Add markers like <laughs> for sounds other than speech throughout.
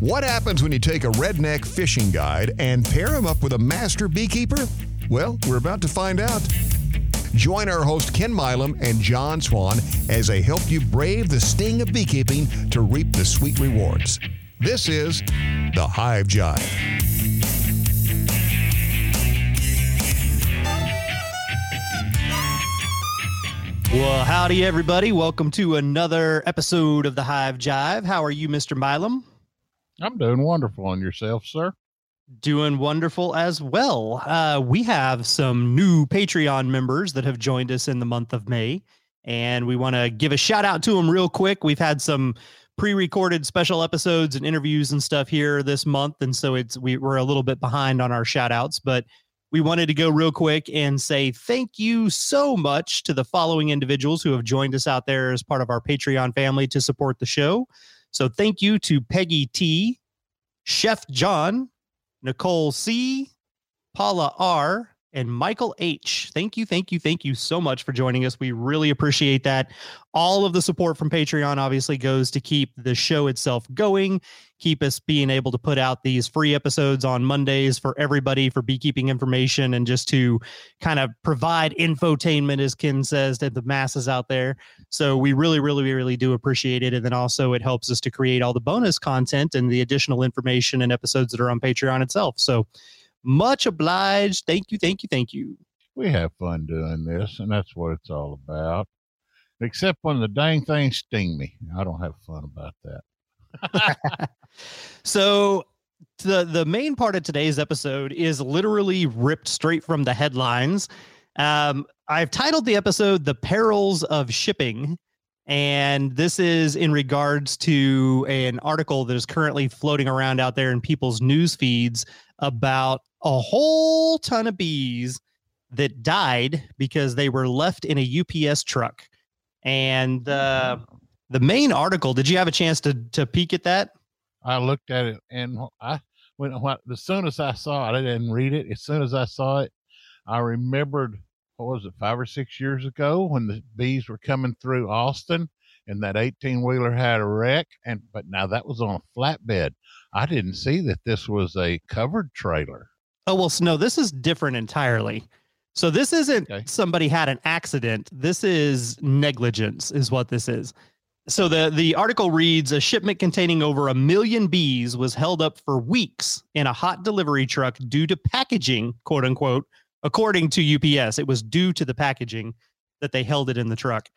What happens when you take a redneck fishing guide and pair him up with a master beekeeper? Well, we're about to find out. Join our host Ken Milam and John Swan as they help you brave the sting of beekeeping to reap the sweet rewards. This is the Hive Jive. Well, howdy, everybody. Welcome to another episode of the Hive Jive. How are you, Mr. Milam? I'm doing wonderful on yourself, sir. Doing wonderful as well. Uh, we have some new Patreon members that have joined us in the month of May, and we want to give a shout out to them real quick. We've had some pre-recorded special episodes and interviews and stuff here this month, and so it's we, we're a little bit behind on our shout outs, but we wanted to go real quick and say thank you so much to the following individuals who have joined us out there as part of our Patreon family to support the show. So thank you to Peggy T, Chef John, Nicole C, Paula R, and Michael H. Thank you, thank you, thank you so much for joining us. We really appreciate that. All of the support from Patreon obviously goes to keep the show itself going, keep us being able to put out these free episodes on Mondays for everybody for beekeeping information and just to kind of provide infotainment, as Ken says, to the masses out there. So we really, really, really do appreciate it. And then also it helps us to create all the bonus content and the additional information and episodes that are on Patreon itself. So much obliged. Thank you, thank you, thank you. We have fun doing this, and that's what it's all about. Except when the dang things sting me. I don't have fun about that. <laughs> <laughs> so the the main part of today's episode is literally ripped straight from the headlines. Um, I've titled the episode "The Perils of Shipping," and this is in regards to an article that is currently floating around out there in people's news feeds about a whole ton of bees that died because they were left in a UPS truck. And uh, the main article, did you have a chance to to peek at that? I looked at it and I when, when as soon as I saw it, I didn't read it. As soon as I saw it, I remembered what was it five or six years ago when the bees were coming through Austin and that 18 wheeler had a wreck and but now that was on a flatbed. I didn't see that this was a covered trailer. Oh well, so no, this is different entirely. So this isn't Okay. somebody had an accident. This is negligence, is what this is. So the the article reads: A shipment containing over a million bees was held up for weeks in a hot delivery truck due to packaging, quote unquote. According to UPS, it was due to the packaging that they held it in the truck.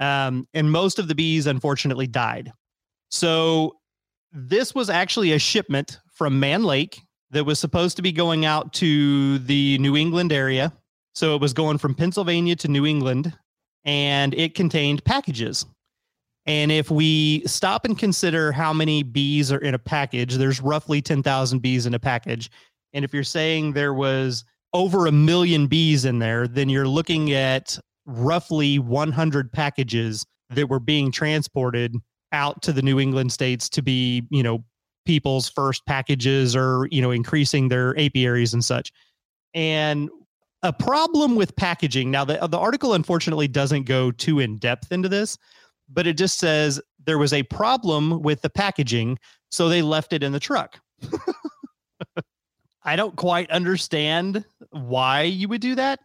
Um, and most of the bees, unfortunately, died. So this was actually a shipment from Mann Lake that was supposed to be going out to the New England area. So it was going from Pennsylvania to New England and it contained packages. And if we stop and consider how many bees are in a package, there's roughly 10,000 bees in a package. And if you're saying there was over a million bees in there, then you're looking at roughly 100 packages that were being transported out to the New England states to be, you know, people's first packages or, you know, increasing their apiaries and such. And a problem with packaging. Now, the, the article unfortunately doesn't go too in depth into this, but it just says there was a problem with the packaging, so they left it in the truck. <laughs> I don't quite understand why you would do that.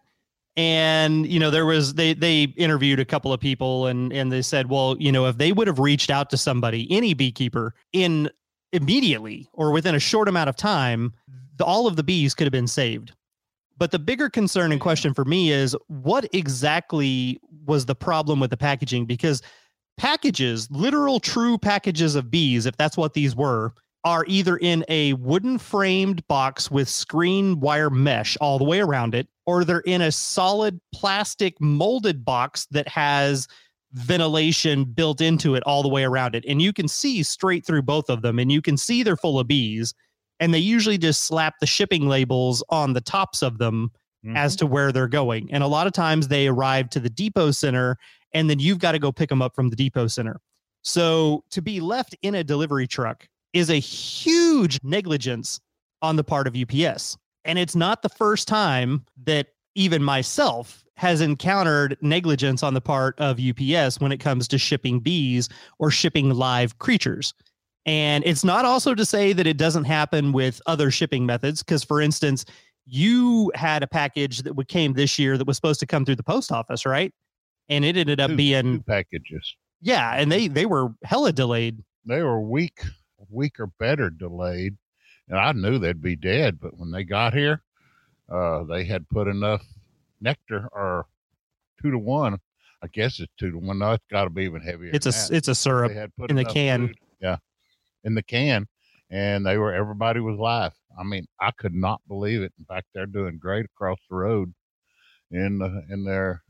And you know, there was they they interviewed a couple of people and and they said, well, you know, if they would have reached out to somebody, any beekeeper, in immediately or within a short amount of time, the, all of the bees could have been saved. But the bigger concern and question for me is what exactly was the problem with the packaging? Because packages, literal true packages of bees, if that's what these were, are either in a wooden framed box with screen wire mesh all the way around it, or they're in a solid plastic molded box that has ventilation built into it all the way around it. And you can see straight through both of them, and you can see they're full of bees. And they usually just slap the shipping labels on the tops of them mm-hmm. as to where they're going. And a lot of times they arrive to the depot center, and then you've got to go pick them up from the depot center. So to be left in a delivery truck is a huge negligence on the part of UPS. And it's not the first time that even myself has encountered negligence on the part of UPS when it comes to shipping bees or shipping live creatures. And it's not also to say that it doesn't happen with other shipping methods. Because, for instance, you had a package that came this year that was supposed to come through the post office, right? And it ended up Two- being two packages. yeah, and they they were hella delayed. They were a week, or better delayed, and I knew they'd be dead. But when they got here, uh, they had put enough nectar or two to one. I guess it's two to one. No, it's got to be even heavier. It's a that. it's a syrup. They had put in the can. food- yeah, in the can, and they were everybody was live. I mean, I could not believe it. In fact, they're doing great across the road in the, in their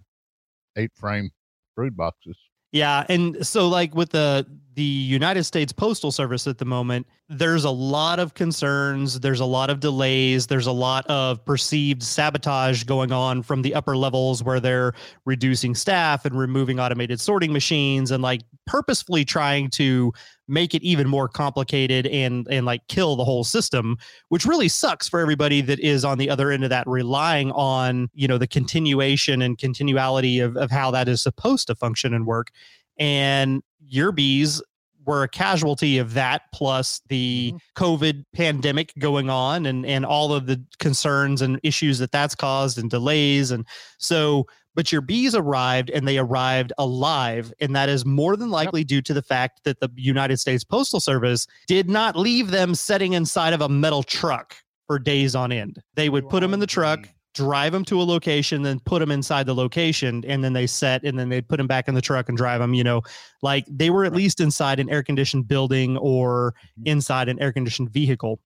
eight frame brood boxes. Yeah, and so like with the the United States Postal Service at the moment, there's a lot of concerns, there's a lot of delays, there's a lot of perceived sabotage going on from the upper levels where they're reducing staff and removing automated sorting machines and like purposefully trying to make it even more complicated and and like kill the whole system which really sucks for everybody that is on the other end of that relying on you know the continuation and continuality of, of how that is supposed to function and work. And your bees were a casualty of that plus the mm-hmm. covid pandemic going on and and all of the concerns and issues that that's caused and delays. And so but your bees arrived and they arrived alive and that is more than likely due to the fact that the united states postal service did not leave them sitting inside of a metal truck for days on end they would put them in the truck drive them to a location, then put them inside the location, and then they set, and then they'd put them back in the truck and drive them. You know, like they were at least inside an air conditioned building or Mhm. inside an air conditioned vehicle.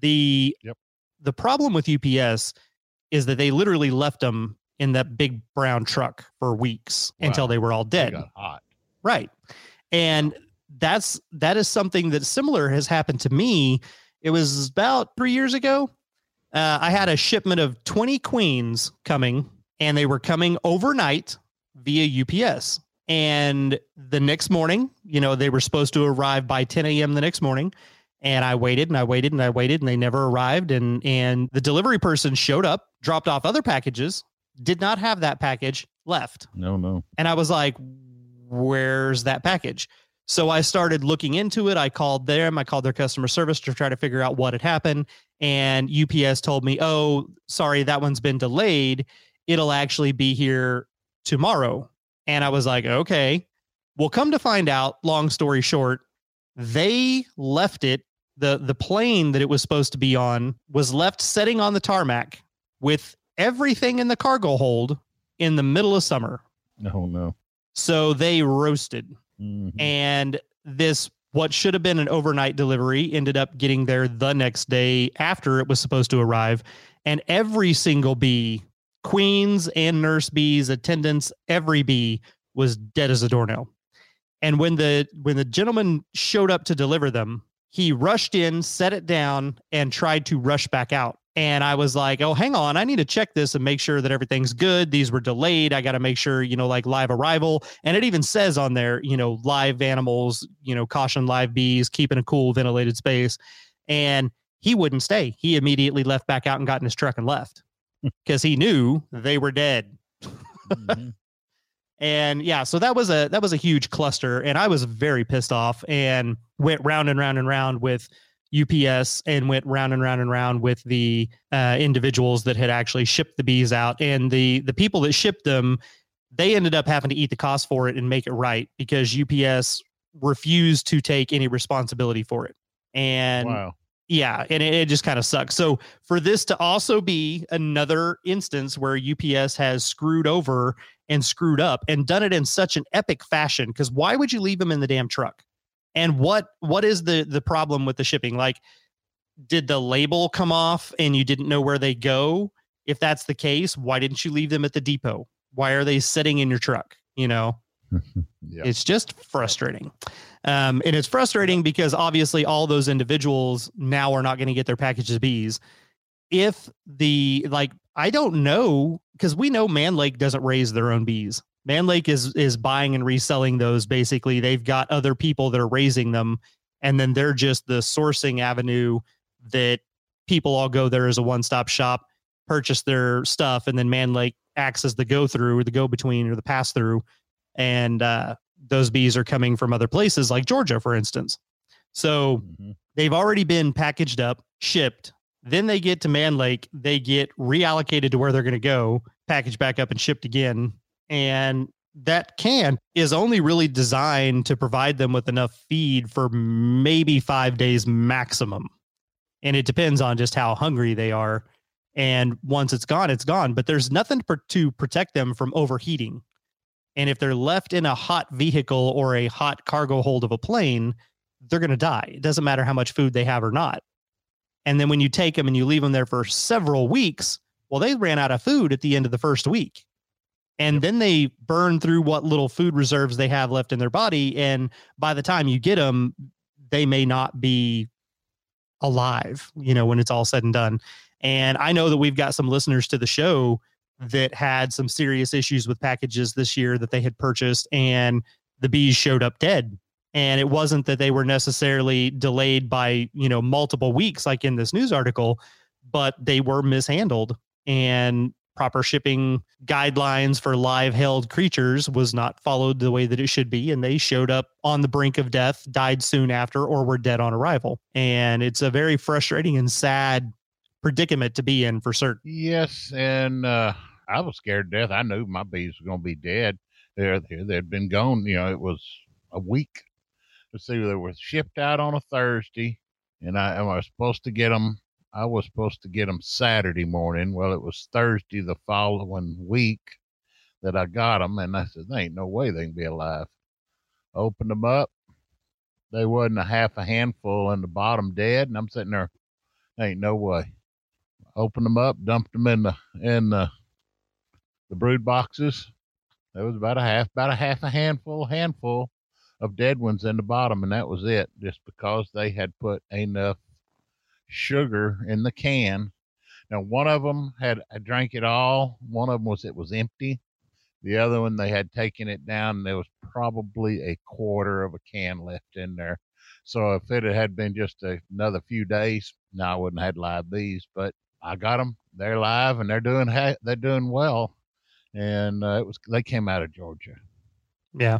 The Yep. the problem with UPS is that they literally left them in that big brown truck for weeks until they were all They dead. got hot. Right. And that's that is something that similar has happened to me. It was about three years ago. Uh, I had a shipment of 20 queens coming, and they were coming overnight via UPS. And the next morning, you know, they were supposed to arrive by 10 a.m. the next morning. And I waited and I waited and I waited and they never arrived. And and the delivery person showed up, dropped off other packages, did not have that package left. No, no. And I was like, where's that package? So I started looking into it. I called them, I called their customer service to try to figure out what had happened. And UPS told me, oh, sorry, that one's been delayed. It'll actually be here tomorrow. And I was like, okay. Well, come to find out, long story short, they left it. The the plane that it was supposed to be on was left sitting on the tarmac with everything in the cargo hold in the middle of summer. No, no. So they roasted. Mhm. And this, what should have been an overnight delivery, ended up getting there the next day after it was supposed to arrive. And every single bee, queens and nurse bees, attendants, every bee was dead as a doornail. And when the when the gentleman showed up to deliver them, he rushed in, set it down, and tried to rush back out. And I was like, oh, hang on, I need to check this and make sure that everything's good. These were delayed. I got to make sure, you know, like live arrival. And it even says on there, you know, live animals, you know, caution live bees, keep in a cool, ventilated space. And he wouldn't stay. He immediately left back out and got in his truck and left because he knew they were dead. Mhm. <laughs> And yeah, so that was a that was a huge cluster, and I was very pissed off and went round and round and round with UPS and went round and round and round with the uh, individuals that had actually shipped the bees out, and the the people that shipped them, they ended up having to eat the cost for it and make it right because UPS refused to take any responsibility for it. And wow. yeah, and it, it just kind of sucks. So for this to also be another instance where UPS has screwed over and screwed up and done it in such an epic fashion, because why would you leave them in the damn truck? And what what is the the problem with the shipping? Like, did the label come off and you didn't know where they go? If that's the case, why didn't you leave them at the depot? Why are they sitting in your truck? You know, <laughs> Yeah. it's just frustrating. Um, and it's frustrating because obviously all those individuals now are not going to get their packages of bees. If the like, I don't know because we know Mann Lake doesn't raise their own bees. Mann Lake is is buying and reselling those. Basically, they've got other people that are raising them, and then they're just the sourcing avenue that people all go there as a one stop shop, purchase their stuff, and then Mann Lake acts as the go through, or the go between, or the pass through and uh, those bees are coming from other places like Georgia, for instance. So Mhm. they've already been packaged up, shipped. Then they get to Mann Lake, they get reallocated to where they're going to go, packaged back up and shipped again. And that can is only really designed to provide them with enough feed for maybe five days maximum. And it depends on just how hungry they are. And once it's gone, it's gone. But there's nothing to protect them from overheating. And if they're left in a hot vehicle or a hot cargo hold of a plane, they're going to die. It doesn't matter how much food they have or not. And then when you take them and you leave them there for several weeks, well, they ran out of food at the end of the first week. And then they burn through what little food reserves they have left in their body. And by the time you get them, they may not be alive, you know, when it's all said and done. And I know that we've got some listeners to the show that had some serious issues with packages this year that they had purchased, and the bees showed up dead. And it wasn't that they were necessarily delayed by, you know, multiple weeks, like in this news article, but they were mishandled. And proper shipping guidelines for live held creatures was not followed the way that it should be and they showed up on the brink of death died soon after or were dead on arrival and it's a very frustrating and sad predicament to be in for certain Yes, and uh, I was scared to death. I knew my bees were going to be dead. They're, they they'd been gone. You know, it was a week. Let's see, they were shipped out on a Thursday, and I, I was supposed to get them. I was supposed to get them Saturday morning. Well, it was Thursday the following week that I got them, and I said, "There ain't no way they can be alive." Opened them up. They wasn't a half a handful in the bottom dead, and I'm sitting there. Ain't no way opened them up, dumped them in the in the the brood boxes. There was about a half, about a half a handful, handful of dead ones in the bottom, and that was it. Just because they had put enough sugar in the can. Now, one of them had I drank it all. One of them was it was empty. The other one they had taken it down. There was probably a quarter of a can left in there. So if it had been just a, another few days, no, I wouldn't have had live bees. But I got them. They're live and they're doing ha- they're doing well. And uh, it was they came out of Georgia. Yeah.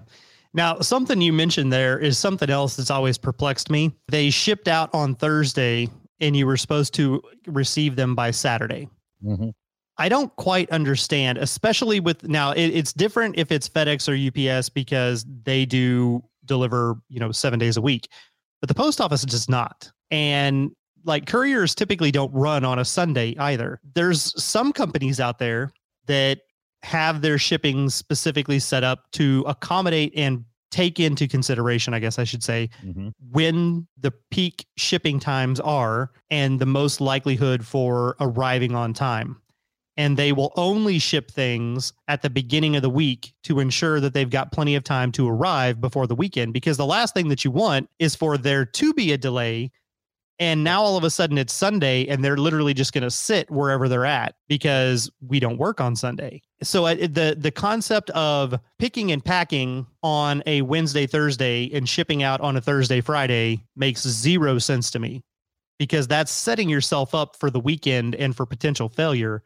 Now, something you mentioned there is something else that's always perplexed me. They shipped out on Thursday and you were supposed to receive them by Saturday. Mm-hmm. I don't quite understand, especially with now it, it's different if it's FedEx or UPS because they do deliver, you know, seven days a week, but the post office does not. And like couriers typically don't run on a Sunday either. There's some companies out there that have their shipping specifically set up to accommodate and take into consideration, I guess I should say, Mm-hmm. when the peak shipping times are and the most likelihood for arriving on time. And they will only ship things at the beginning of the week to ensure that they've got plenty of time to arrive before the weekend. Because the last thing that you want is for there to be a delay. And now all of a sudden it's Sunday and they're literally just going to sit wherever they're at because we don't work on Sunday. So uh, the the concept of picking and packing on a Wednesday, Thursday and shipping out on a Thursday, Friday makes zero sense to me because that's setting yourself up for the weekend and for potential failure.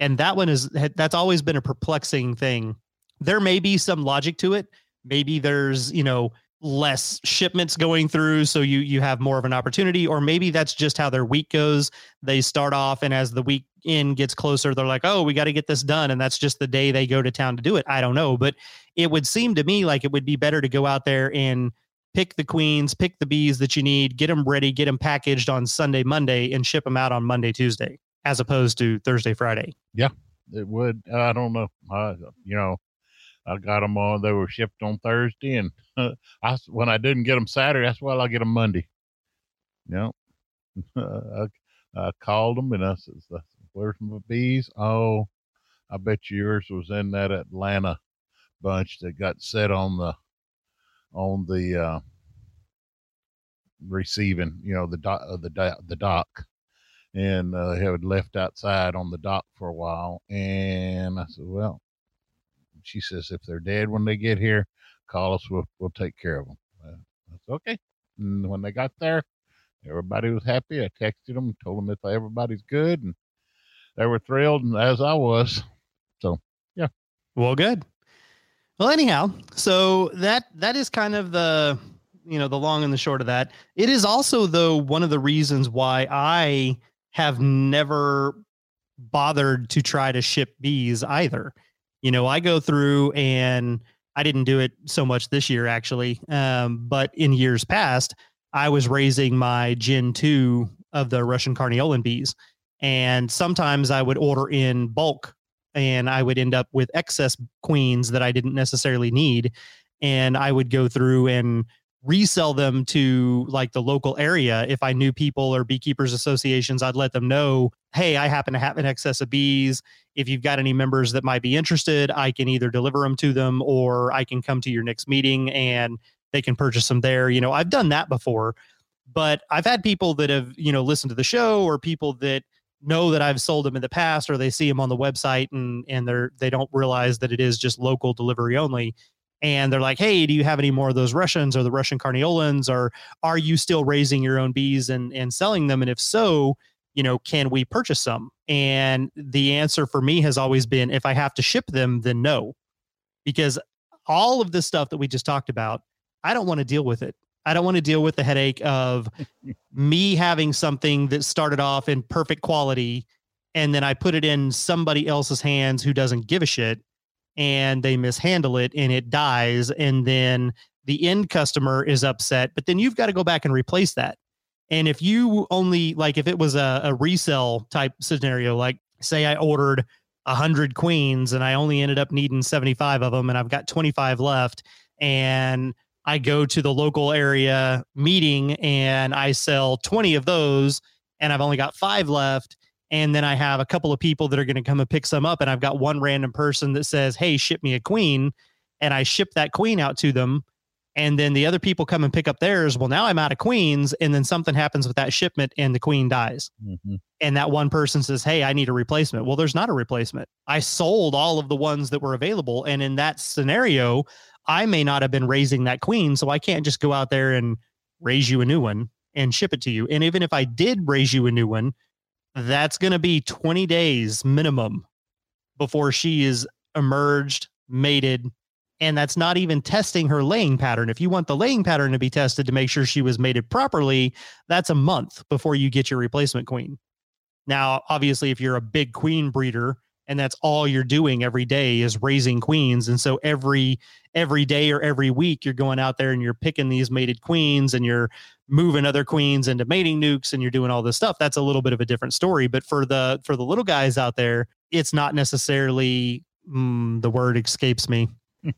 And that one is that's always been a perplexing thing. There may be some logic to it. Maybe there's, you know, less shipments going through so you you have more of an opportunity or maybe that's just how their week goes they start off and as the week in gets closer they're like oh we got to get this done and that's just the day they go to town to do it i don't know but it would seem to me like it would be better to go out there and pick the queens pick the bees that you need get them ready get them packaged on sunday monday and ship them out on monday tuesday as opposed to thursday friday Yeah. It would. I don't know. I, you know, I got them on. They were shipped on Thursday, and <laughs> I s- when I didn't get them Saturday, that's why I get them Monday. Know, <laughs> I, I called them and I said, "Where's my bees?" Oh, I bet you yours was in that Atlanta bunch that got set on the on the uh, receiving. You know, the dock, uh, the the dock and uh, had left outside on the dock for a while. And I said, "Well," she says, "if they're dead when they get here, call us. We'll we'll take care of them." I "Okay." And when they got there, everybody was happy. I texted them, told them if everybody's good, and they were thrilled, and as I was. So, yeah. Well, good. Well, anyhow, so that that is kind of the you know the long and the short of that. It is also though one of the reasons why I have never bothered to try to ship bees either. You know, I go through and I didn't do it so much this year actually, um, but in years past, I was raising my Gen 2 of the Russian Carniolan bees. And sometimes I would order in bulk and I would end up with excess queens that I didn't necessarily need. And I would go through and resell them to like the local area. If I knew people or beekeepers associations, I'd let them know, hey, I happen to have an excess of bees. If you've got any members that might be interested, I can either deliver them to them or I can come to your next meeting and they can purchase them there. You know, I've done that before, but I've had people that have, you know, listened to the show or people that know that I've sold them in the past or they see them on the website and and they're they don't realize that it is just local delivery only and they're like, "Hey, do you have any more of those Russians or the Russian carniolans, or are you still raising your own bees and and selling them? And if so, you know, can we purchase some?" And the answer for me has always been, if I have to ship them, then no, because all of this stuff that we just talked about, I don't want to deal with it. I don't want to deal with the headache of <laughs> me having something that started off in perfect quality and then I put it in somebody else's hands who doesn't give a shit and they mishandle it and it dies and then the end customer is upset but then you've got to go back and replace that. And if you only like if it was a, a resell type scenario like say i ordered 100 queens and i only ended up needing 75 of them and i've got 25 left and i go to the local area meeting and i sell 20 of those and i've only got five left and then I have a couple of people that are going to come and pick some up, and I've got one random person that says, "Hey, ship me a queen," and I ship that queen out to them, and then the other people come and pick up theirs. Well, now I'm out of queens, and then something happens with that shipment, and the queen dies, mm-hmm. and that one person says, "Hey, I need a replacement." Well, there's not a replacement. I sold all of the ones that were available, and in that scenario, I may not have been raising that queen, so I can't just go out there and raise you a new one and ship it to you. And even if I did raise you a new one, that's going to be 20 days minimum before she is emerged, mated, and that's not even testing her laying pattern. If you want the laying pattern to be tested to make sure she was mated properly, that's a month before you get your replacement queen. Now, obviously, if you're a big queen breeder, and that's all you're doing every day is raising queens. And so every every day or every week you're going out there and you're picking these mated queens and you're moving other queens into mating nukes and you're doing all this stuff. That's a little bit of a different story. But for the for the little guys out there it's not necessarily mm, the word escapes me. <laughs>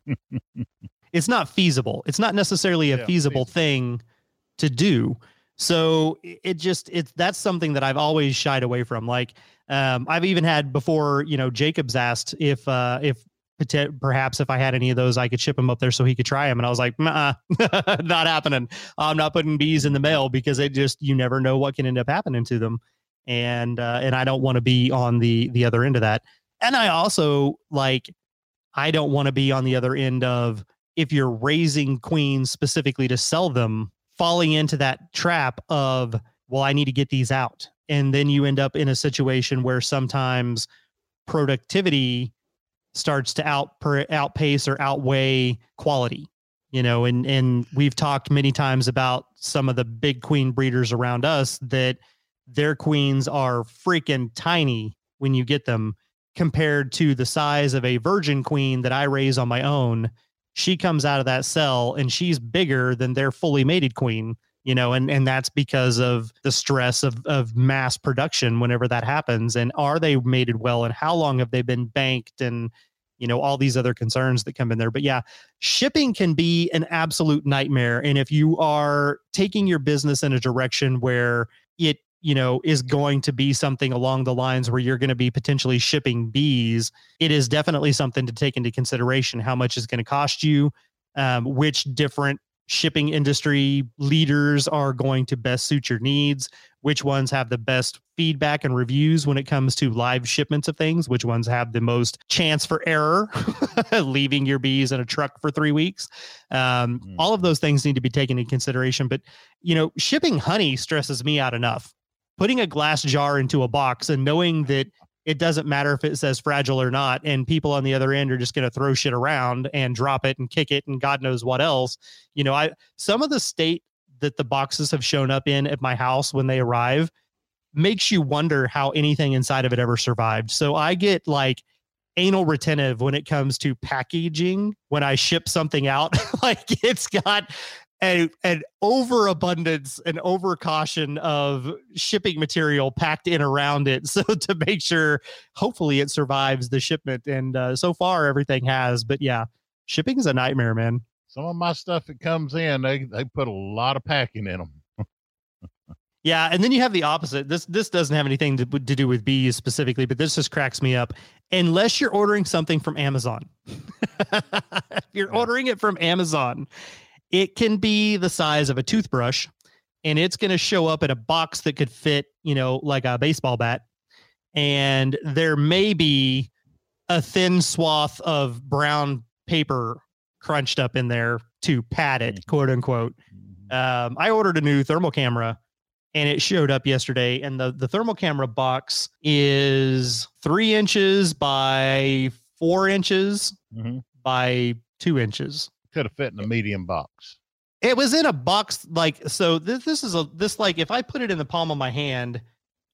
It's not feasible. It's not necessarily a yeah, feasible thing to do so it just it's that's something that i've always shied away from like um, I've even had before, you know, Jacobs asked if uh, if perhaps if I had any of those, I could ship them up there so he could try them. And I was like, <laughs> not happening. I'm not putting bees in the mail because it just you never know what can end up happening to them, and uh, and I don't want to be on the the other end of that. And I also like I don't want to be on the other end of if you're raising queens specifically to sell them, falling into that trap of well, I need to get these out. And then you end up in a situation where sometimes productivity starts to out outpace or outweigh quality you know and and we've talked many times about some of the big queen breeders around us that their queens are freaking tiny when you get them compared to the size of a virgin queen that I raise on my own she comes out of that cell and she's bigger than their fully mated queen you know and and that's because of the stress of of mass production whenever that happens. And are they mated well and how long have they been banked and you know all these other concerns that come in there. But yeah shipping can be an absolute nightmare. And if you are taking your business in a direction where it you know is going to be something along the lines where you're going to be potentially shipping bees it is definitely something to take into consideration how much is going to cost you um, which different shipping industry leaders are going to best suit your needs, which ones have the best feedback and reviews when it comes to live shipments of things, which ones have the most chance for error, <laughs> leaving your bees in a truck for three weeks. Um, mm. All of those things need to be taken into consideration. But, you know, shipping honey stresses me out enough. Putting a glass jar into a box and knowing that it doesn't matter if it says fragile or not. And people on the other end are just going to throw shit around and drop it and kick it and God knows what else. You know, I some of the state that the boxes have shown up in at my house when they arrive makes you wonder how anything inside of it ever survived. So I get like anal retentive when it comes to packaging when I ship something out. <laughs> like it's got a, an overabundance and over caution of shipping material packed in around it. <laughs> So to make sure, hopefully, it survives the shipment. And uh, so far, everything has. But yeah, shipping is a nightmare, man. Some of my stuff that comes in, they they put a lot of packing in them. <laughs> Yeah, and then you have the opposite. This this doesn't have anything to, to do with bees specifically, but this just cracks me up. Unless you're ordering something from Amazon, <laughs> if you're ordering it from Amazon, it can be the size of a toothbrush, and it's going to show up in a box that could fit, you know, like a baseball bat, and there may be a thin swath of brown paper crunched up in there to pad it, mm-hmm. quote unquote. Mm-hmm. Um, I ordered a new thermal camera and it showed up yesterday. And the, the thermal camera box is three inches by four inches mm-hmm. by two inches. Could have fit in a medium box. It was in a box like so. This this is a this like if I put it in the palm of my hand,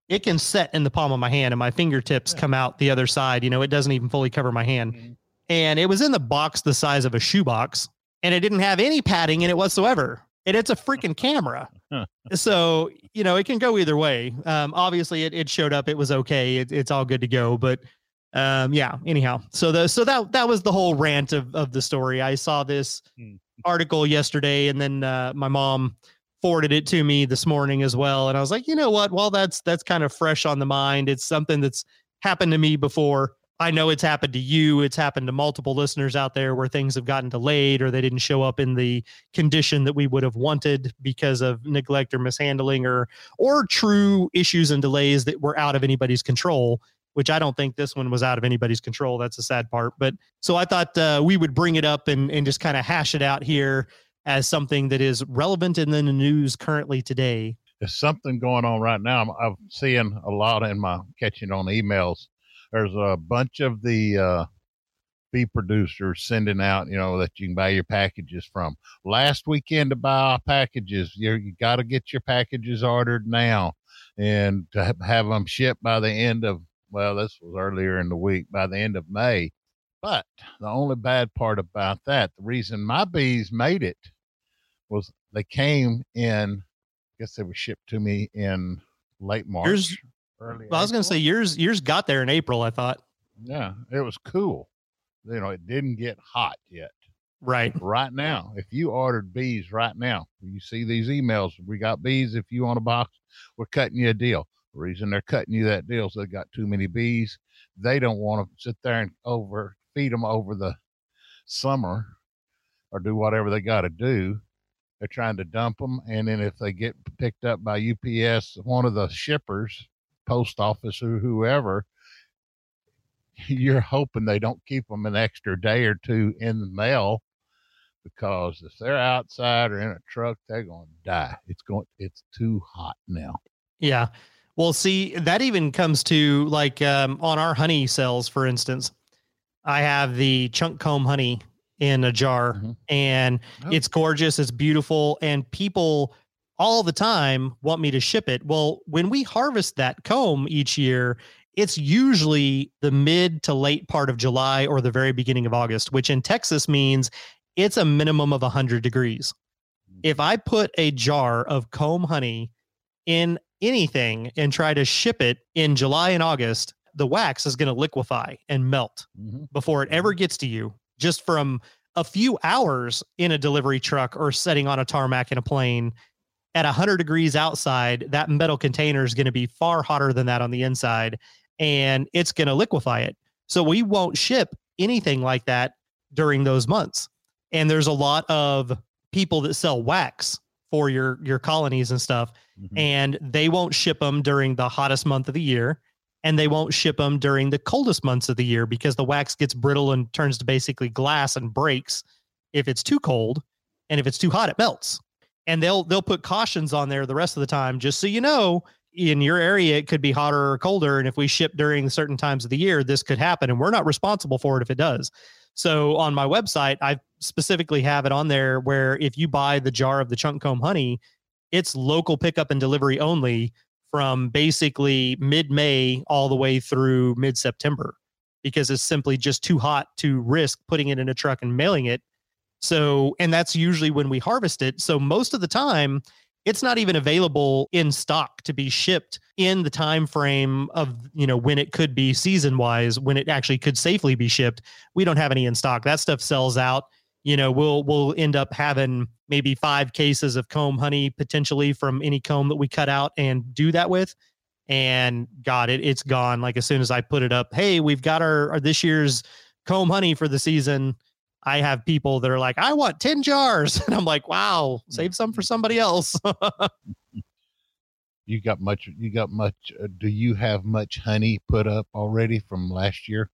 it can set in the palm of my hand, and my fingertips yeah. come out the other side. You know, it doesn't even fully cover my hand. Mm-hmm. And it was in the box the size of a shoebox, and it didn't have any padding in it whatsoever and it's a freaking camera. <laughs> so, you know, it can go either way. Um, obviously it, it showed up, it was okay. It, it's all good to go. But um, yeah, anyhow. So the so that that was the whole rant of, of the story. I saw this hmm. article yesterday and then uh, my mom forwarded it to me this morning as well. And I was like, you know what? Well, that's that's kind of fresh on the mind. It's something that's happened to me before. I know it's happened to you. It's happened to multiple listeners out there where things have gotten delayed or they didn't show up in the condition that we would have wanted because of neglect or mishandling or or true issues and delays that were out of anybody's control. Which I don't think this one was out of anybody's control. That's the sad part. But so I thought uh, we would bring it up and, and just kind of hash it out here as something that is relevant in the news currently today. There's something going on right now. I'm, I'm seeing a lot in my catching on emails there's a bunch of the uh, bee producers sending out, you know, that you can buy your packages from. Last weekend to buy packages, you you got to get your packages ordered now, and to have them shipped by the end of well, this was earlier in the week, by the end of May. But the only bad part about that, the reason my bees made it was they came in, I guess they were shipped to me in late March. Early. Well, I was going to say yours yours got there in April. I thought. Yeah, it was cool. You know, it didn't get hot yet. Right. Right now, if you ordered bees right now, you see these emails. We got bees. If you want a box, we're cutting you a deal. The reason they're cutting you that deal is they got too many bees. They don't want to sit there and over feed them over the summer or do whatever they got to do. They're trying to dump them, and then if they get picked up by UPS, one of the shippers post office or whoever, <laughs> you're hoping they don't keep them an extra day or two in the mail because if they're outside or in a truck, they're going to die. It's going, it's too hot now. Yeah. Well, see, that even comes to like um, on our honey cells, for instance. I have the chunk comb honey in a jar mm-hmm. and oh. it's gorgeous, it's beautiful, and people all the time want me to ship it. Well, when we harvest that comb each year, it's usually the mid to late part of July or the very beginning of August, which in Texas means it's a minimum of 100 degrees. If I put a jar of comb honey in anything and try to ship it in July and August, the wax is going to liquefy and melt mm-hmm. before it ever mm-hmm. gets to you just from a few hours in a delivery truck or setting on a tarmac in a plane at 100 degrees outside, that metal container is going to be far hotter than that on the inside, and it's going to liquefy it. So we won't ship anything like that during those months. And there's a lot of people that sell wax for your your colonies and stuff, mm-hmm. and they won't ship them during the hottest month of the year, and they won't ship them during the coldest months of the year because the wax gets brittle and turns to basically glass and breaks if it's too cold, and if it's too hot, it melts and they'll they'll put cautions on there the rest of the time just so you know in your area it could be hotter or colder and if we ship during certain times of the year this could happen and we're not responsible for it if it does so on my website i specifically have it on there where if you buy the jar of the chunk comb honey it's local pickup and delivery only from basically mid-may all the way through mid-september because it's simply just too hot to risk putting it in a truck and mailing it. So and that's usually when we harvest it. So most of the time it's not even available in stock to be shipped in the time frame of you know when it could be season wise when it actually could safely be shipped. We don't have any in stock. That stuff sells out you know we'll we'll end up having maybe five cases of comb honey potentially from any comb that we cut out and do that with and god it it's gone like as soon as i put it up hey we've got our, our this year's comb honey for the season I have people that are like, I want 10 jars. <laughs> And I'm like, wow, save some for somebody else. <laughs> you got much, you got much, uh, do you have much honey put up already from last year?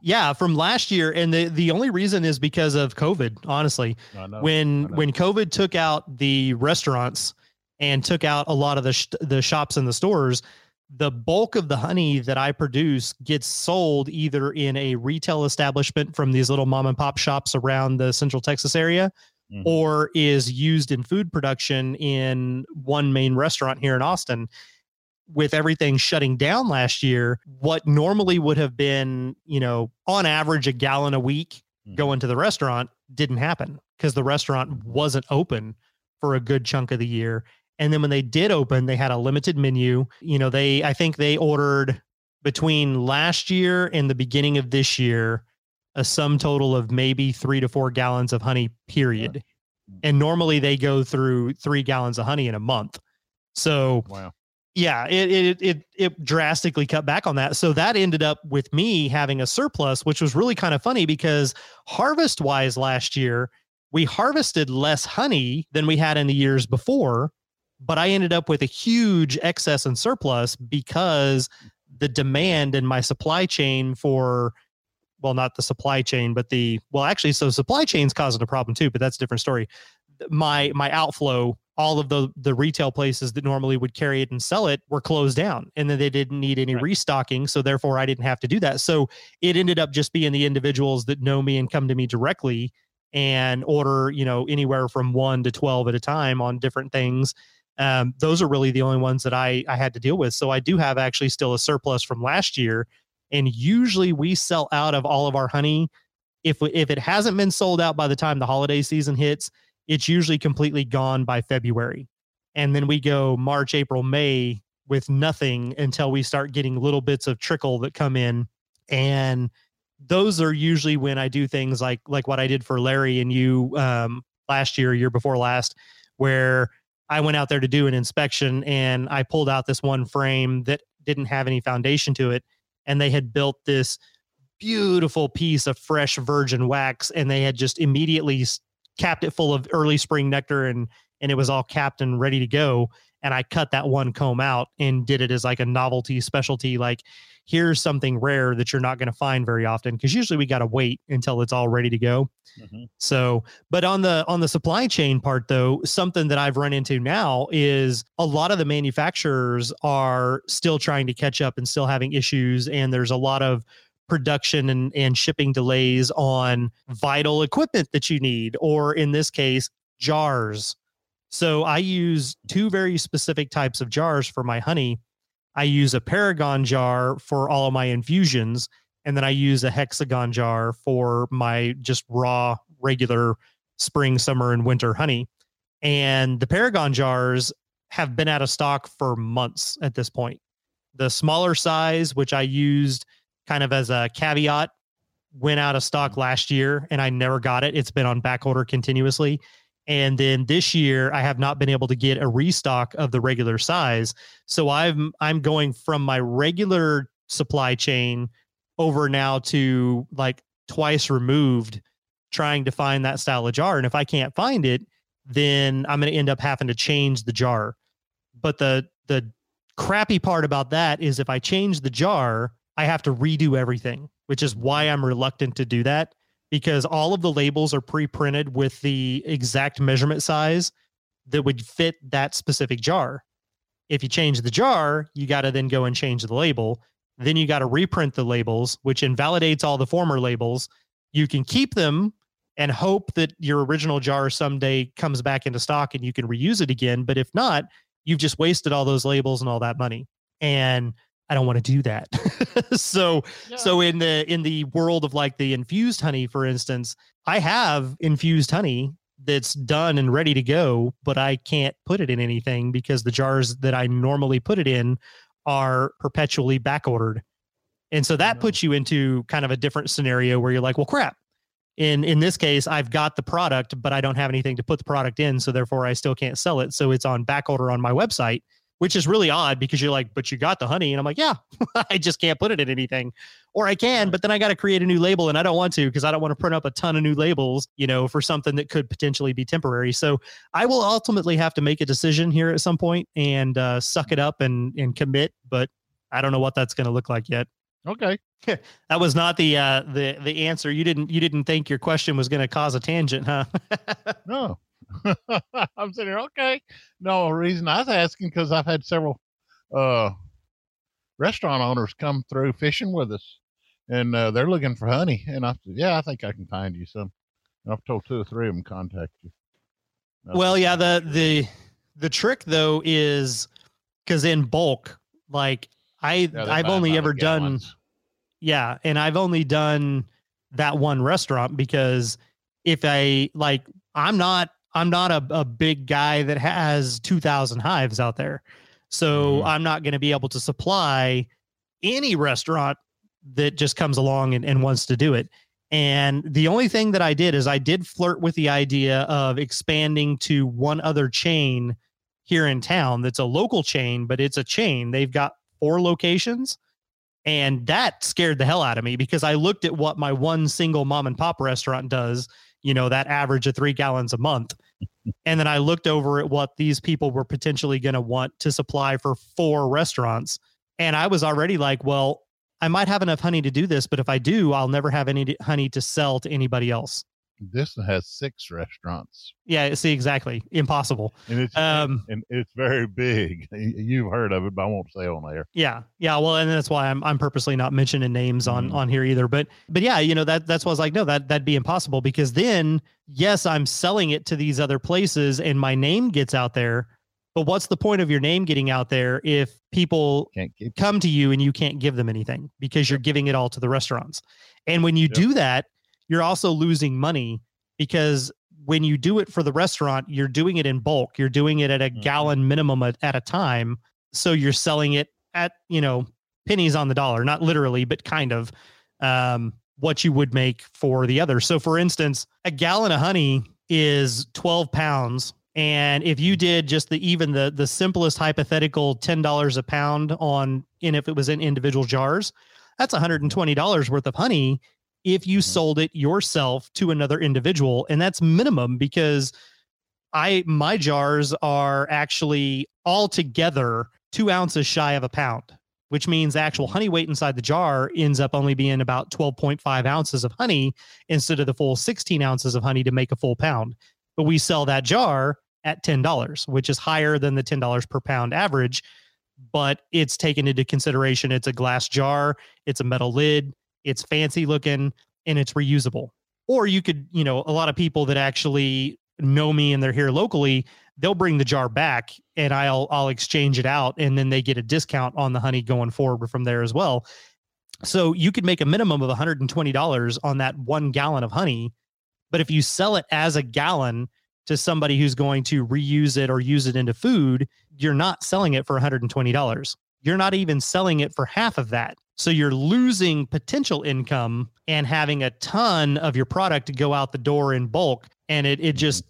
Yeah, from last year. And the, the only reason is because of COVID, honestly. Know, when, when COVID took out the restaurants and took out a lot of the, sh- the shops and the stores, the bulk of the honey that I produce gets sold either in a retail establishment from these little mom and pop shops around the central Texas area mm-hmm. or is used in food production in one main restaurant here in Austin. With everything shutting down last year, what normally would have been, you know, on average a gallon a week mm-hmm. going to the restaurant didn't happen because the restaurant wasn't open for a good chunk of the year and then when they did open, they had a limited menu. You know, they I think they ordered between last year and the beginning of this year a sum total of maybe three to four gallons of honey, period. And normally they go through three gallons of honey in a month. So wow. Yeah, it, it it it drastically cut back on that. So that ended up with me having a surplus, which was really kind of funny because harvest wise last year, we harvested less honey than we had in the years before but I ended up with a huge excess and surplus because the demand in my supply chain for well not the supply chain but the well actually so supply chain's causing a problem too but that's a different story my my outflow all of the the retail places that normally would carry it and sell it were closed down and then they didn't need any right. restocking so therefore I didn't have to do that so it ended up just being the individuals that know me and come to me directly and order you know anywhere from 1 to 12 at a time on different things um, those are really the only ones that I, I had to deal with. So I do have actually still a surplus from last year. And usually we sell out of all of our honey. If, we, if it hasn't been sold out by the time the holiday season hits, it's usually completely gone by February. And then we go March, April, May with nothing until we start getting little bits of trickle that come in. And those are usually when I do things like like what I did for Larry and you um, last year, year before last, where I went out there to do an inspection and I pulled out this one frame that didn't have any foundation to it. And they had built this beautiful piece of fresh virgin wax and they had just immediately capped it full of early spring nectar and and it was all capped and ready to go and I cut that one comb out and did it as like a novelty specialty like here's something rare that you're not going to find very often because usually we got to wait until it's all ready to go. Mm-hmm. So, but on the on the supply chain part though, something that I've run into now is a lot of the manufacturers are still trying to catch up and still having issues and there's a lot of production and, and shipping delays on vital equipment that you need or in this case jars. So I use two very specific types of jars for my honey I use a Paragon jar for all of my infusions, and then I use a hexagon jar for my just raw, regular spring, summer, and winter honey. And the Paragon jars have been out of stock for months at this point. The smaller size, which I used kind of as a caveat, went out of stock last year and I never got it. It's been on back order continuously. And then this year, I have not been able to get a restock of the regular size. So I'm I'm going from my regular supply chain over now to like twice removed, trying to find that style of jar. And if I can't find it, then I'm going to end up having to change the jar. But the the crappy part about that is if I change the jar, I have to redo everything, which is why I'm reluctant to do that because all of the labels are pre-printed with the exact measurement size that would fit that specific jar. If you change the jar, you got to then go and change the label. Then you got to reprint the labels, which invalidates all the former labels. You can keep them and hope that your original jar someday comes back into stock and you can reuse it again. But if not, you've just wasted all those labels and all that money. And I don't want to do that. <laughs> so so in the in the world of like the infused honey, for instance, I have infused honey that's done and ready to go, but I can't put it in anything because the jars that I normally put it in are perpetually back ordered. And so that puts mm. you into kind of a different scenario where you're like, well, crap. In in this case, I've got the product, but I don't have anything to put the product in, so therefore I still can't sell it. So it's on back order on my website which is really odd because you're like, but you got the honey. And I'm like, yeah, <laughs> I just can't put it in anything. Or I can, but then I got to create a new label and I don't want to because I don't want to print up a ton of new labels, you know, for something that could potentially be temporary. So I will ultimately have to make a decision here at some point and uh, suck it up and, and commit, but I don't know what that's going to look like yet. Okay. <laughs> that was not the uh the the answer. You didn't you didn't think your question was going to cause a tangent, huh? <laughs> no. <laughs> I'm sitting here, okay. No reason I was asking because I've had several uh, restaurant owners come through fishing with us, and uh, they're looking for honey. And I said, yeah, I think I can find you some. And I've told two or three of them contact you. Well, yeah the the the trick though is because in bulk, like I yeah, I've only ever done, yeah, and I've only done that one restaurant because if I like I'm not I'm not a, a big guy that has 2,000 hives out there. So mm-hmm. I'm not going to be able to supply any restaurant that just comes along and, and wants to do it. And the only thing that I did is I did flirt with the idea of expanding to one other chain here in town that's a local chain, but it's a chain. They've got four locations. And that scared the hell out of me because I looked at what my one single mom and pop restaurant does you know, that average of three gallons a month. and then I looked over at what these people were potentially going to want to supply for four restaurants. And I was already like, well, I might have enough honey to do this, but if I do, I'll never have any honey to sell to anybody else. This has six restaurants. Yeah, see, exactly. Impossible. And it's um, and it's very big. <laughs> You've heard of it, but I won't say on there. Yeah, yeah. Well, and that's why I'm I'm purposely not mentioning names on mm-hmm. on here either. But but yeah, you know that that's why I was like, no, that that'd be impossible because then yes, I'm selling it to these other places and my name gets out there. But what's the point of your name getting out there if people come to you and you can't give them anything because you're giving it all to the restaurants? And when you yep. do that, you're also losing money because when you do it for the restaurant, you're doing it in bulk. You're doing it at a mm-hmm. gallon minimum at, at a time. So you're selling it at, you know, pennies on the dollar, not literally, but kind of um, what you would make for the other. So for instance, a gallon of honey is 12 pounds. And if you did just the even the the simplest hypothetical $10 a pound on and if it was in individual jars, that's $120 worth of honey if you mm-hmm. sold it yourself to another individual and that's minimum because i my jars are actually all together two ounces shy of a pound which means actual mm-hmm. honey weight inside the jar ends up only being about 12.5 ounces of honey instead of the full 16 ounces of honey to make a full pound but we sell that jar at $10 which is higher than the $10 per pound average but it's taken into consideration it's a glass jar it's a metal lid it's fancy looking and it's reusable. Or you could, you know, a lot of people that actually know me and they're here locally, they'll bring the jar back and I'll I'll exchange it out and then they get a discount on the honey going forward from there as well. So you could make a minimum of $120 on that 1 gallon of honey, but if you sell it as a gallon to somebody who's going to reuse it or use it into food, you're not selling it for $120. You're not even selling it for half of that. So you're losing potential income and having a ton of your product go out the door in bulk. And it, it just,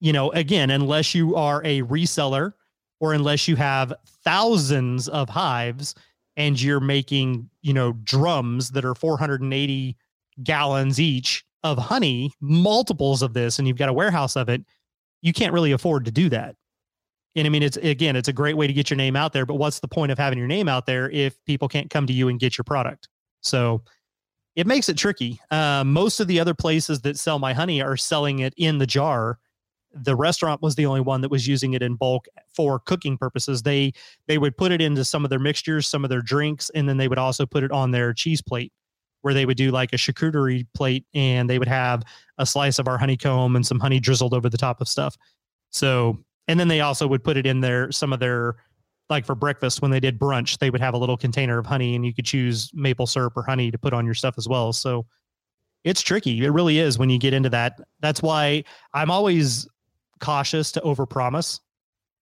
you know, again, unless you are a reseller or unless you have thousands of hives and you're making, you know, drums that are 480 gallons each of honey, multiples of this, and you've got a warehouse of it, you can't really afford to do that. And I mean, it's again, it's a great way to get your name out there. But what's the point of having your name out there if people can't come to you and get your product? So it makes it tricky. Uh, most of the other places that sell my honey are selling it in the jar, the restaurant was the only one that was using it in bulk for cooking purposes. They they would put it into some of their mixtures, some of their drinks, and then they would also put it on their cheese plate, where they would do like a charcuterie plate, and they would have a slice of our honeycomb and some honey drizzled over the top of stuff. So, and then they also would put it in their some of their like for breakfast when they did brunch, they would have a little container of honey, and you could choose maple syrup or honey to put on your stuff as well. So. It's tricky. It really is when you get into that. That's why I'm always cautious to overpromise.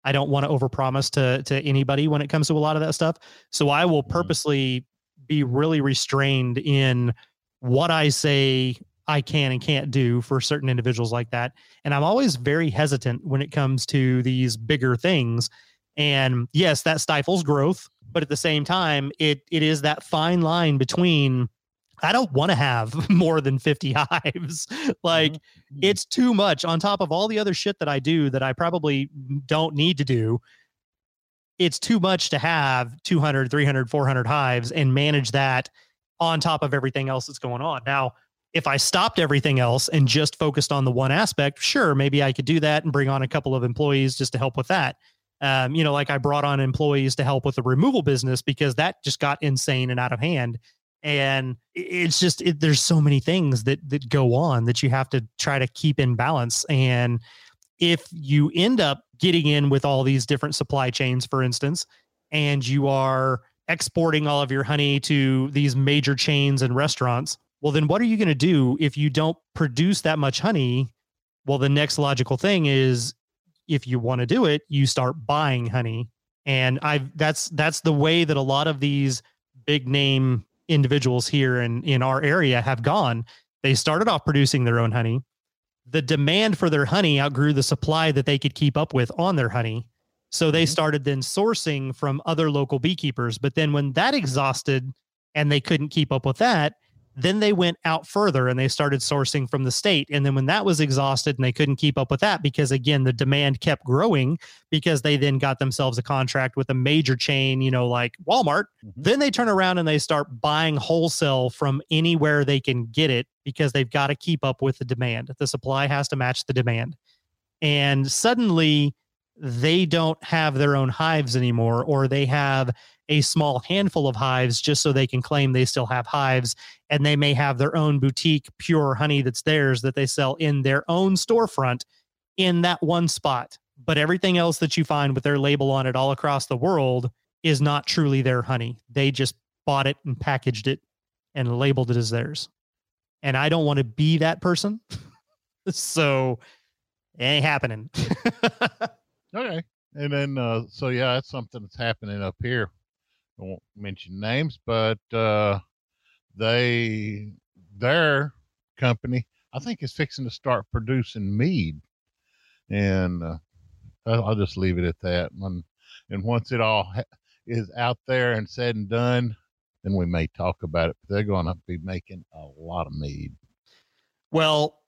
I don't want to overpromise to to anybody when it comes to a lot of that stuff. So I will mm-hmm. purposely be really restrained in what I say I can and can't do for certain individuals like that. And I'm always very hesitant when it comes to these bigger things. And yes, that stifles growth, but at the same time, it it is that fine line between I don't want to have <laughs> more than 50 hives. <laughs> like mm-hmm. it's too much on top of all the other shit that I do that I probably don't need to do. It's too much to have 200, 300, 400 hives and manage that on top of everything else that's going on. Now, if I stopped everything else and just focused on the one aspect, sure, maybe I could do that and bring on a couple of employees just to help with that. Um, you know, like I brought on employees to help with the removal business because that just got insane and out of hand and it's just it, there's so many things that that go on that you have to try to keep in balance and if you end up getting in with all these different supply chains for instance and you are exporting all of your honey to these major chains and restaurants well then what are you going to do if you don't produce that much honey well the next logical thing is if you want to do it you start buying honey and I've that's that's the way that a lot of these big name individuals here in in our area have gone. They started off producing their own honey. The demand for their honey outgrew the supply that they could keep up with on their honey. So they mm-hmm. started then sourcing from other local beekeepers. But then when that exhausted and they couldn't keep up with that, then they went out further and they started sourcing from the state. And then when that was exhausted and they couldn't keep up with that, because again, the demand kept growing because they then got themselves a contract with a major chain, you know, like Walmart, mm-hmm. then they turn around and they start buying wholesale from anywhere they can get it because they've got to keep up with the demand. The supply has to match the demand. And suddenly, they don't have their own hives anymore, or they have a small handful of hives just so they can claim they still have hives. And they may have their own boutique pure honey that's theirs that they sell in their own storefront in that one spot. But everything else that you find with their label on it all across the world is not truly their honey. They just bought it and packaged it and labeled it as theirs. And I don't want to be that person. <laughs> so it ain't happening. <laughs> okay. And then, uh, so yeah, that's something that's happening up here. I won't mention names, but uh, they their company I think is fixing to start producing mead, and uh, I'll just leave it at that. And, and once it all ha- is out there and said and done, then we may talk about it. But they're going to be making a lot of mead. Well,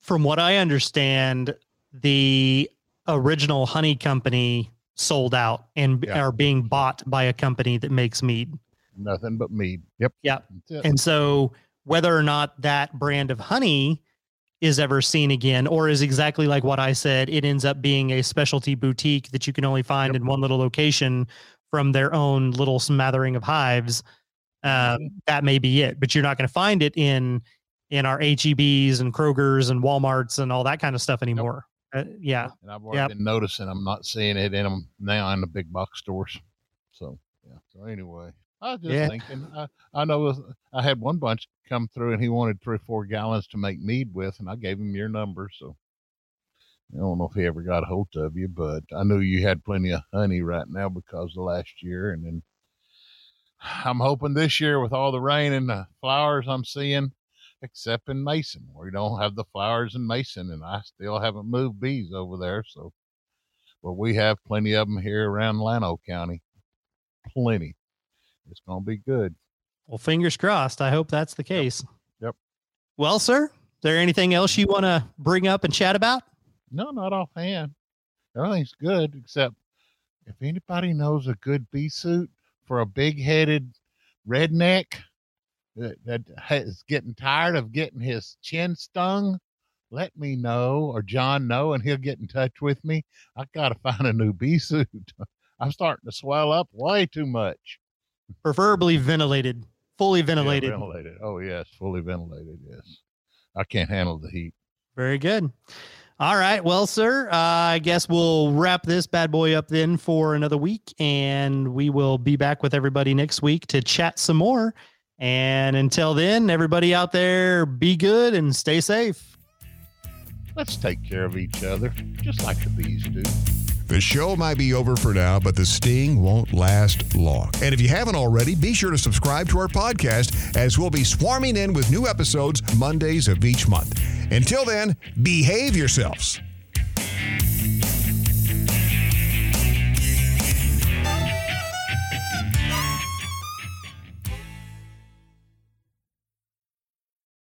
from what I understand, the original honey company sold out and yeah. are being bought by a company that makes mead. Nothing but mead. Yep. Yep. And so whether or not that brand of honey is ever seen again or is exactly like what I said, it ends up being a specialty boutique that you can only find yep. in one little location from their own little smattering of hives. Uh, that may be it, but you're not going to find it in in our HEBs and Kroger's and WalMarts and all that kind of stuff anymore. Uh, yeah. And I've already yep. been noticing I'm not seeing it in them now in the big box stores. So, yeah. So, anyway, I was just yeah. thinking, I, I know I had one bunch come through and he wanted three or four gallons to make mead with, and I gave him your number. So, I don't know if he ever got a hold of you, but I knew you had plenty of honey right now because of last year. And then I'm hoping this year with all the rain and the flowers I'm seeing, except in Mason. We don't have the flowers in Mason, and I still haven't moved bees over there. So, but we have plenty of them here around Llano County. Plenty. It's going to be good. Well, fingers crossed. I hope that's the case. Yep. yep. Well, sir, is there anything else you want to bring up and chat about? No, not offhand. Everything's good, except if anybody knows a good bee suit for a big headed redneck, that, that is getting tired of getting his chin stung let me know or John know, and he'll get in touch with me. I got to <laughs> find a new bee suit. <laughs> I'm starting to swell up way too much. Preferably ventilated, fully ventilated. Yeah, ventilated. Oh yes, fully ventilated. Yes, I can't handle the heat. Very good. All right. Well, sir, uh, I guess we'll wrap this bad boy up then for another week, and we will be back with everybody next week to chat some more. And until then, everybody out there, be good and stay safe. Let's take care of each other, just like the bees do. The show might be over for now, but the sting won't last long. And if you haven't already, be sure to subscribe to our podcast as we'll be swarming in with new episodes Mondays of each month. Until then, behave yourselves.